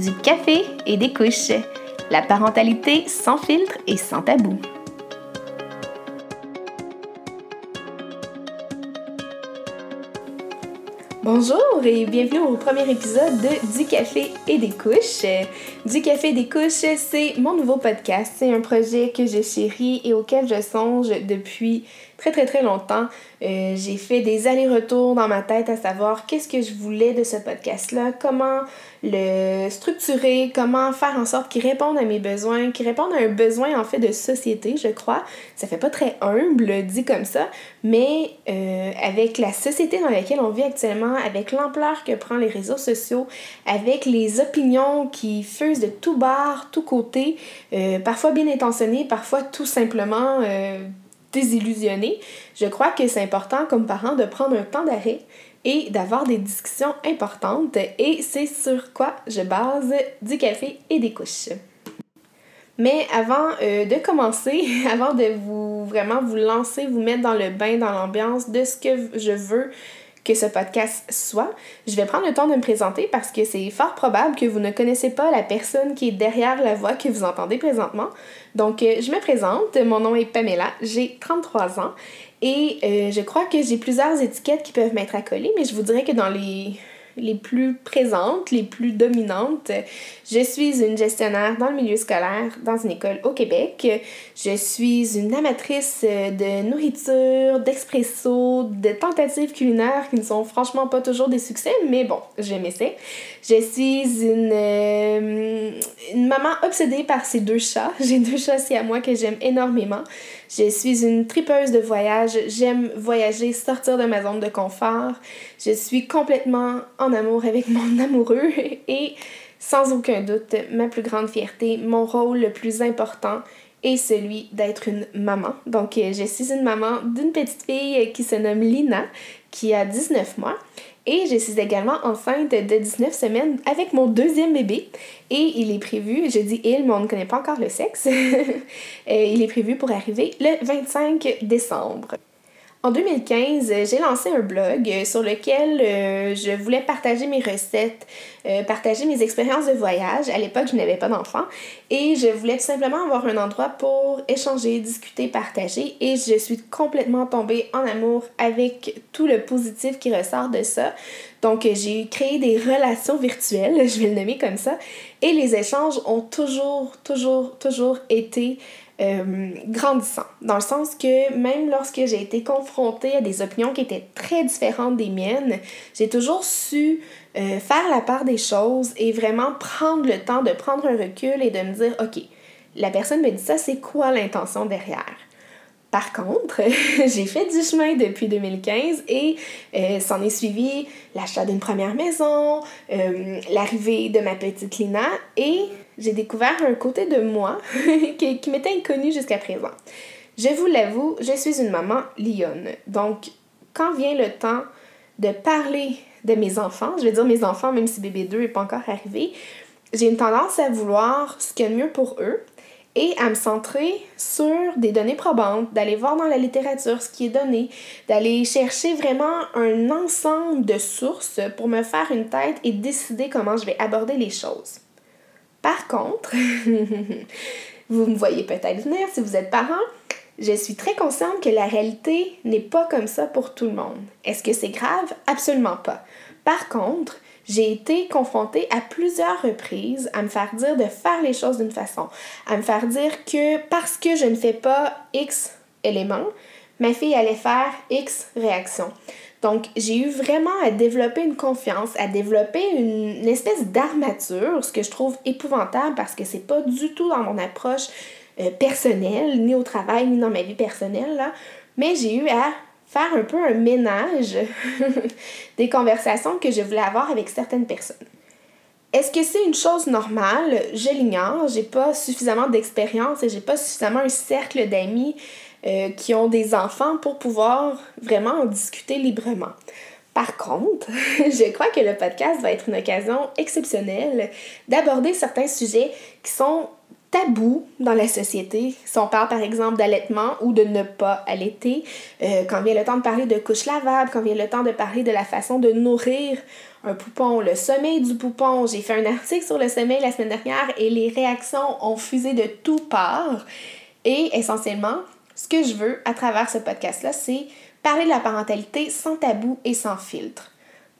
du café et des couches. La parentalité sans filtre et sans tabou. Bonjour et bienvenue au premier épisode de Du café et des couches. Du café et des couches, c'est mon nouveau podcast. C'est un projet que je chéris et auquel je songe depuis très très très longtemps. Euh, j'ai fait des allers-retours dans ma tête à savoir qu'est-ce que je voulais de ce podcast-là, comment le structurer, comment faire en sorte qu'il réponde à mes besoins, qu'il réponde à un besoin en fait de société, je crois. Ça fait pas très humble dit comme ça, mais euh, avec la société dans laquelle on vit actuellement, avec l'ampleur que prend les réseaux sociaux, avec les opinions qui fusent de tout bord, tout côté, euh, parfois bien intentionnées, parfois tout simplement désillusionné, je crois que c'est important comme parent de prendre un temps d'arrêt et d'avoir des discussions importantes et c'est sur quoi je base du café et des couches. Mais avant euh, de commencer, avant de vous vraiment vous lancer, vous mettre dans le bain, dans l'ambiance de ce que je veux que ce podcast soit. Je vais prendre le temps de me présenter parce que c'est fort probable que vous ne connaissez pas la personne qui est derrière la voix que vous entendez présentement. Donc, euh, je me présente. Mon nom est Pamela. J'ai 33 ans et euh, je crois que j'ai plusieurs étiquettes qui peuvent m'être accolées, mais je vous dirais que dans les les plus présentes, les plus dominantes. Je suis une gestionnaire dans le milieu scolaire dans une école au Québec. Je suis une amatrice de nourriture, d'expresso, de tentatives culinaires qui ne sont franchement pas toujours des succès, mais bon, je m'essaie. Je suis une, euh, maman obsédée par ces deux chats. J'ai deux chats à moi que j'aime énormément. Je suis une tripeuse de voyage. J'aime voyager, sortir de ma zone de confort. Je suis complètement en amour avec mon amoureux et sans aucun doute, ma plus grande fierté, mon rôle le plus important est celui d'être une maman. Donc, euh, je suis une maman d'une petite fille qui se nomme Lina, qui a 19 mois. Et je suis également enceinte de 19 semaines avec mon deuxième bébé. Et il est prévu, je dis il, mais on ne connaît pas encore le sexe. Euh, il est prévu pour arriver le 25 décembre. En 2015, j'ai lancé un blog sur lequel euh, je voulais partager mes recettes, euh, partager mes expériences de voyage. À l'époque, je n'avais pas d'enfant et je voulais tout simplement avoir un endroit pour échanger, discuter, partager et je suis complètement tombée en amour avec tout le positif qui ressort de ça. Donc, j'ai créé des relations virtuelles, je vais le nommer comme ça, et les échanges ont toujours, toujours, toujours été euh, grandissant. Dans le sens que même lorsque j'ai été confrontée à des opinions qui étaient très différentes des miennes, j'ai toujours su euh, faire la part des choses et vraiment prendre le temps de prendre un recul et de me dire, OK, la personne me dit ça, c'est quoi l'intention derrière? Par contre, j'ai fait du chemin depuis 2015 et euh, s'en est suivi l'achat d'une première maison, l'arrivée de ma petite Lina et j'ai découvert un côté de moi qui, qui m'était inconnu jusqu'à présent. Je vous l'avoue, je suis une maman lionne. Donc, quand vient le temps de parler de mes enfants, je vais dire mes enfants même si bébé 2 n'est pas encore arrivé, j'ai une tendance à vouloir ce qu'il y a de mieux pour eux et à me centrer sur des données probantes, d'aller voir dans la littérature ce qui est donné, d'aller chercher vraiment un ensemble de sources pour me faire une tête et décider comment je vais aborder les choses. Par contre, vous me voyez peut-être venir si vous êtes parent, je suis très consciente que la réalité n'est pas comme ça pour tout le monde. Est-ce que c'est grave? Absolument pas. Par contre, j'ai été confrontée à plusieurs reprises à me faire dire de faire les choses d'une façon, à me faire dire que parce que je ne fais pas X éléments, ma fille allait faire X réaction. Donc, j'ai eu vraiment à développer une confiance, à développer une, espèce d'armature, ce que je trouve épouvantable parce que c'est pas du tout dans mon approche euh, personnelle, ni au travail, ni dans ma vie personnelle, là. Mais j'ai eu à faire un peu un ménage des conversations que je voulais avoir avec certaines personnes. Est-ce que c'est une chose normale? Je l'ignore. J'ai pas suffisamment d'expérience et j'ai pas suffisamment un cercle d'amis euh, qui ont des enfants pour pouvoir vraiment en discuter librement. Par contre, je crois que le podcast va être une occasion exceptionnelle d'aborder certains sujets qui sont tabous dans la société. Si on parle par exemple d'allaitement ou de ne pas allaiter, euh, quand vient le temps de parler de couches lavables, quand vient le temps de parler de la façon de nourrir un poupon, le sommeil du poupon. J'ai fait un article sur le sommeil la semaine dernière et les réactions ont fusé de toutes parts. Et essentiellement, ce que je veux à travers ce podcast-là, c'est parler de la parentalité sans tabou et sans filtre.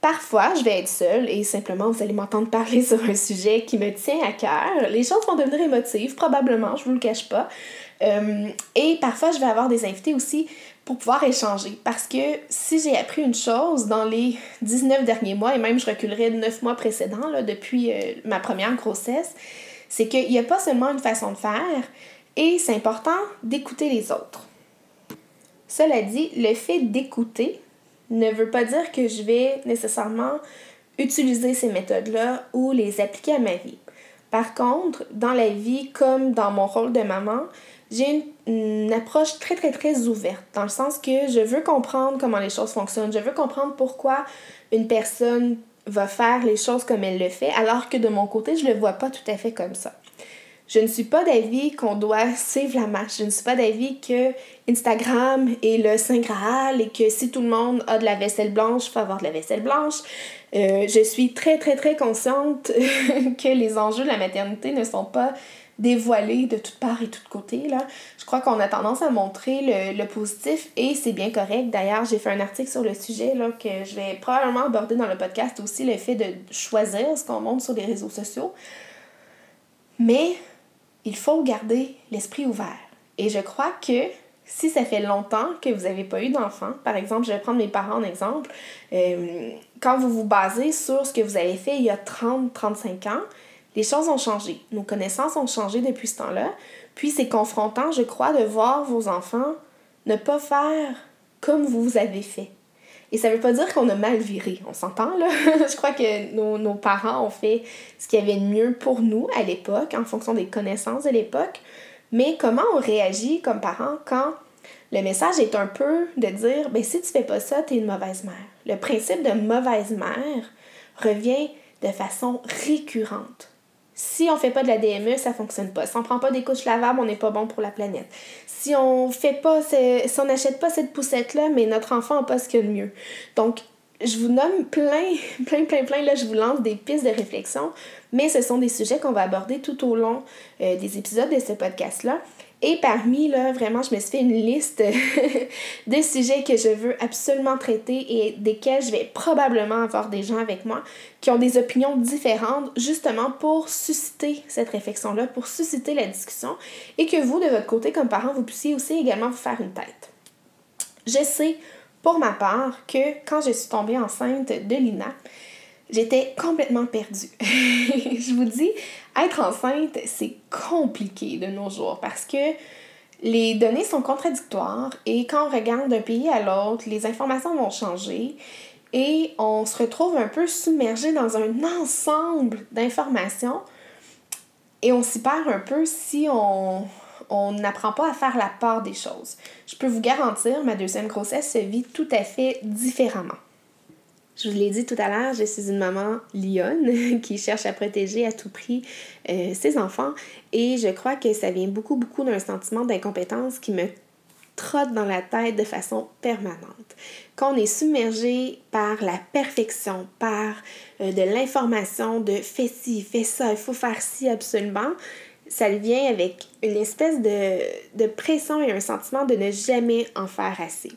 Parfois, je vais être seule et simplement vous allez m'entendre parler sur un sujet qui me tient à cœur. Les choses vont devenir émotives, probablement, je vous le cache pas. Euh, et parfois, je vais avoir des invités aussi pour pouvoir échanger. Parce que si j'ai appris une chose dans les 19 derniers mois, et même je reculerai 9 mois précédents, depuis euh, ma première grossesse, c'est qu'il n'y a pas seulement une façon de faire, et c'est important d'écouter les autres. Cela dit, le fait d'écouter ne veut pas dire que je vais nécessairement utiliser ces méthodes-là ou les appliquer à ma vie. Par contre, dans la vie, comme dans mon rôle de maman, j'ai une, approche très, très, très ouverte, dans le sens que je veux comprendre comment les choses fonctionnent, je veux comprendre pourquoi une personne va faire les choses comme elle le fait, alors que de mon côté, je ne le vois pas tout à fait comme ça. Je ne suis pas d'avis qu'on doit suivre la marche. Je ne suis pas d'avis que Instagram est le Saint Graal et que si tout le monde a de la vaisselle blanche, il faut avoir de la vaisselle blanche. Euh, je suis très, très, très consciente que les enjeux de la maternité ne sont pas dévoilés de toutes parts et de tous côtés. Là. Je crois qu'on a tendance à montrer le, le positif et c'est bien correct. D'ailleurs, j'ai fait un article sur le sujet là, que je vais probablement aborder dans le podcast aussi, le fait de choisir ce qu'on montre sur les réseaux sociaux. Mais il faut garder l'esprit ouvert. Et je crois que si ça fait longtemps que vous n'avez pas eu d'enfant, par exemple, je vais prendre mes parents en exemple, euh, quand vous vous basez sur ce que vous avez fait il y a 30-35 ans, les choses ont changé. Nos connaissances ont changé depuis ce temps-là. Puis c'est confrontant, je crois, de voir vos enfants ne pas faire comme vous avez fait. Et ça veut pas dire qu'on a mal viré, on s'entend là. je crois que nos, parents ont fait ce qu'il y avait de mieux pour nous à l'époque, en fonction des connaissances de l'époque. Mais comment on réagit comme parents quand le message est un peu de dire ben si tu fais pas ça, tu es une mauvaise mère? Le principe de mauvaise mère revient de façon récurrente. Si on fait pas de la DME, ça fonctionne pas. Si on prend pas des couches lavables, on n'est pas bon pour la planète si on fait pas, si on n'achète pas cette poussette-là, mais notre enfant n'a pas ce qu'il de mieux. Donc, je vous nomme plein, plein, plein, plein, là, je vous lance des pistes de réflexion, mais ce sont des sujets qu'on va aborder tout au long euh, des épisodes de ce podcast-là. Et parmi, là, vraiment, je me suis fait une liste de sujets que je veux absolument traiter et desquels je vais probablement avoir des gens avec moi qui ont des opinions différentes, justement pour susciter cette réflexion-là, pour susciter la discussion et que vous, de votre côté, comme parent, vous puissiez aussi également vous faire une tête. Je sais, pour ma part, que quand je suis tombée enceinte de Lina, j'étais complètement perdue. je vous dis, être enceinte, c'est compliqué de nos jours parce que les données sont contradictoires et quand on regarde d'un pays à l'autre, les informations vont changer et on se retrouve un peu submergé dans un ensemble d'informations et on s'y perd un peu si on on n'apprend pas à faire la part des choses. Je peux vous garantir, ma deuxième grossesse se vit tout à fait différemment. Je vous l'ai dit tout à l'heure, je suis une maman lionne qui cherche à protéger à tout prix euh, ses enfants et je crois que ça vient beaucoup, beaucoup d'un sentiment d'incompétence qui me trotte dans la tête de façon permanente. Quand on est submergé par la perfection, par euh, de l'information de fais ci, fais ça, il faut faire ci absolument, ça vient avec une espèce de, de pression et un sentiment de ne jamais en faire assez.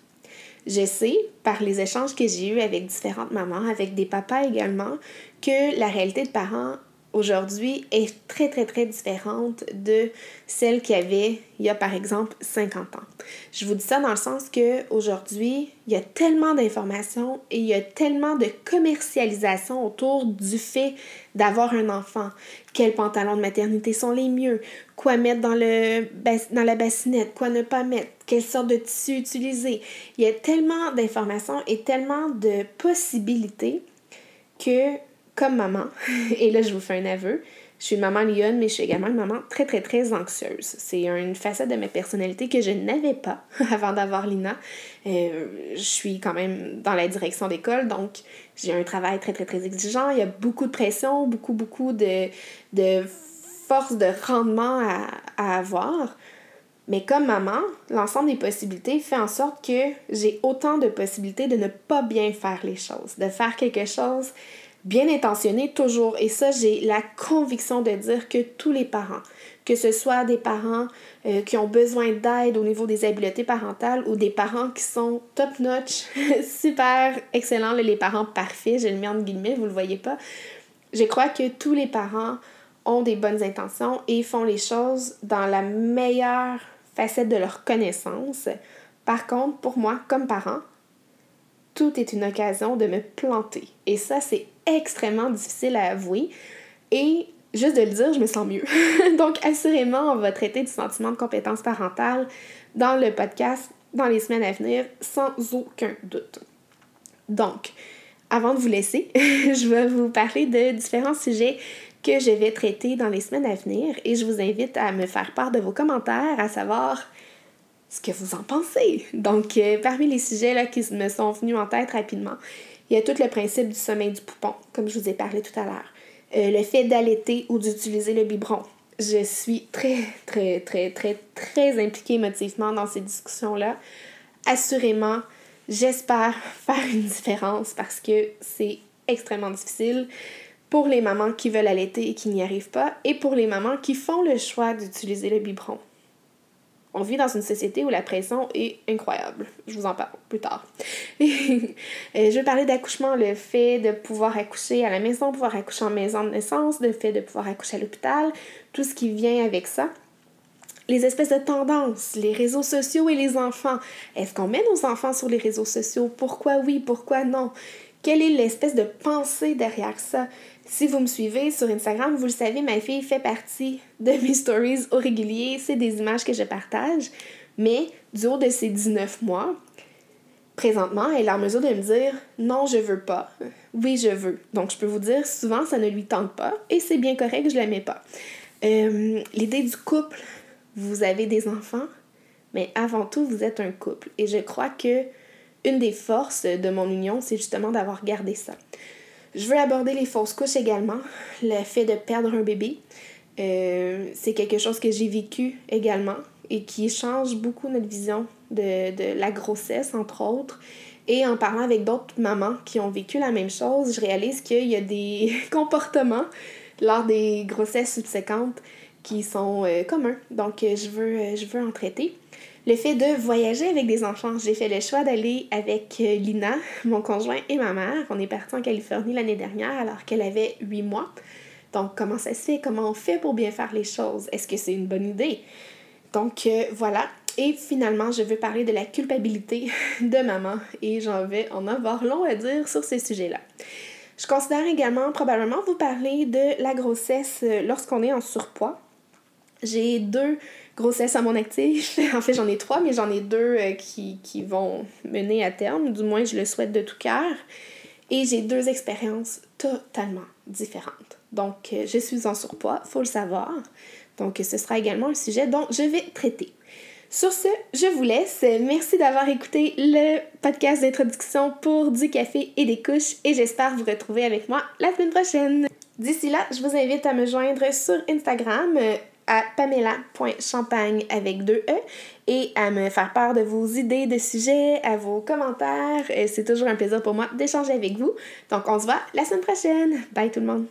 Je sais, par les échanges que j'ai eus avec différentes mamans, avec des papas également, que la réalité de parents aujourd'hui est très très très différente de celle qu'il y avait il y a par exemple 50 ans. Je vous dis ça dans le sens que aujourd'hui, il y a tellement d'informations et il y a tellement de commercialisation autour du fait d'avoir un enfant. Quels pantalons de maternité sont les mieux, quoi mettre dans le dans la bassinette, quoi ne pas mettre, quelle sorte de tissu utiliser? Il y a tellement d'informations et tellement de possibilités que comme maman, et là je vous fais un aveu, je suis une maman lionne, mais je suis également une maman très, très, très anxieuse. C'est une facette de ma personnalité que je n'avais pas avant d'avoir Lina. Euh, je suis quand même dans la direction d'école, donc j'ai un travail très, très, très exigeant. Il y a beaucoup de pression, beaucoup, beaucoup de, de force de rendement à, à avoir. Mais comme maman, l'ensemble des possibilités fait en sorte que j'ai autant de possibilités de ne pas bien faire les choses, de faire quelque chose bien intentionné toujours. Et ça, j'ai la conviction de dire que tous les parents, que ce soit des parents euh, qui ont besoin d'aide au niveau des habiletés parentales ou des parents qui sont top-notch, super excellents, les parents parfaits, j'ai le mis entre guillemets, vous le voyez pas. Je crois que tous les parents ont des bonnes intentions et font les choses dans la meilleure facette de leur connaissance. Par contre, pour moi, comme parent, tout est une occasion de me planter. Et ça, c'est extrêmement difficile à avouer. Et juste de le dire, je me sens mieux. Donc, assurément, on va traiter du sentiment de compétence parentale dans le podcast dans les semaines à venir, sans aucun doute. Donc, avant de vous laisser, je vais vous parler de différents sujets que je vais traiter dans les semaines à venir et je vous invite à me faire part de vos commentaires, à savoir ce que vous en pensez. Donc, euh, parmi les sujets là, qui me sont venus en tête rapidement, il y a tout le principe du sommeil du poupon, comme je vous ai parlé tout à l'heure. Euh, le fait d'allaiter ou d'utiliser le biberon. Je suis très, très, très, très, très impliquée émotivement dans ces discussions-là. Assurément, j'espère faire une différence parce que c'est extrêmement difficile pour les mamans qui veulent allaiter et qui n'y arrivent pas, et pour les mamans qui font le choix d'utiliser le biberon. On vit dans une société où la pression est incroyable. Je vous en parle plus tard. Euh, je vais parler d'accouchement, le fait de pouvoir accoucher à la maison, pouvoir accoucher en maison de naissance, le fait de pouvoir accoucher à l'hôpital, tout ce qui vient avec ça. Les espèces de tendances, les réseaux sociaux et les enfants. Est-ce qu'on met nos enfants sur les réseaux sociaux? Pourquoi oui, pourquoi non? Quelle est l'espèce de pensée derrière ça? Si vous me suivez sur Instagram, vous le savez, ma fille fait partie de mes stories au régulier. C'est des images que je partage. Mais du haut de ses 19 mois, présentement, elle est en mesure de me dire non, je veux pas. Oui, je veux. Donc, je peux vous dire, souvent, ça ne lui tente pas et c'est bien correct, je ne l'aimais pas. Euh, l'idée du couple, vous avez des enfants, mais avant tout, vous êtes un couple. Et je crois que une des forces de mon union, c'est justement d'avoir gardé ça. Je veux aborder les fausses couches également, le fait de perdre un bébé. Euh, c'est quelque chose que j'ai vécu également et qui change beaucoup notre vision de, de la grossesse, entre autres. Et en parlant avec d'autres mamans qui ont vécu la même chose, je réalise qu'il y a des comportements lors des grossesses subséquentes qui sont euh, communs. Donc, euh, je veux, je veux en traiter. Le fait de voyager avec des enfants. J'ai fait le choix d'aller avec euh, Lina, mon conjoint et ma mère. On est parti en Californie l'année dernière alors qu'elle avait 8 mois. Donc, comment ça se fait? Comment on fait pour bien faire les choses? Est-ce que c'est une bonne idée? Donc, euh, voilà. Et finalement, je veux parler de la culpabilité de maman et j'en vais en avoir long à dire sur ces sujets-là. Je considère également probablement vous parler de la grossesse euh, lorsqu'on est en surpoids. J'ai deux grossesse à mon actif. en fait, j'en ai trois, mais j'en ai deux euh, qui, qui, vont mener à terme. Du moins, je le souhaite de tout cœur. Et j'ai deux expériences totalement différentes. Donc, euh, je suis en surpoids, faut le savoir. Donc, ce sera également un sujet dont je vais traiter. Sur ce, je vous laisse. Merci d'avoir écouté le podcast d'introduction pour du café et des couches et j'espère vous retrouver avec moi la semaine prochaine. D'ici là, je vous invite à me joindre sur Instagram à pamela.champagne avec deux E et à me faire part de vos idées de sujets, à vos commentaires. C'est toujours un plaisir pour moi d'échanger avec vous. Donc, on se voit la semaine prochaine. Bye tout le monde!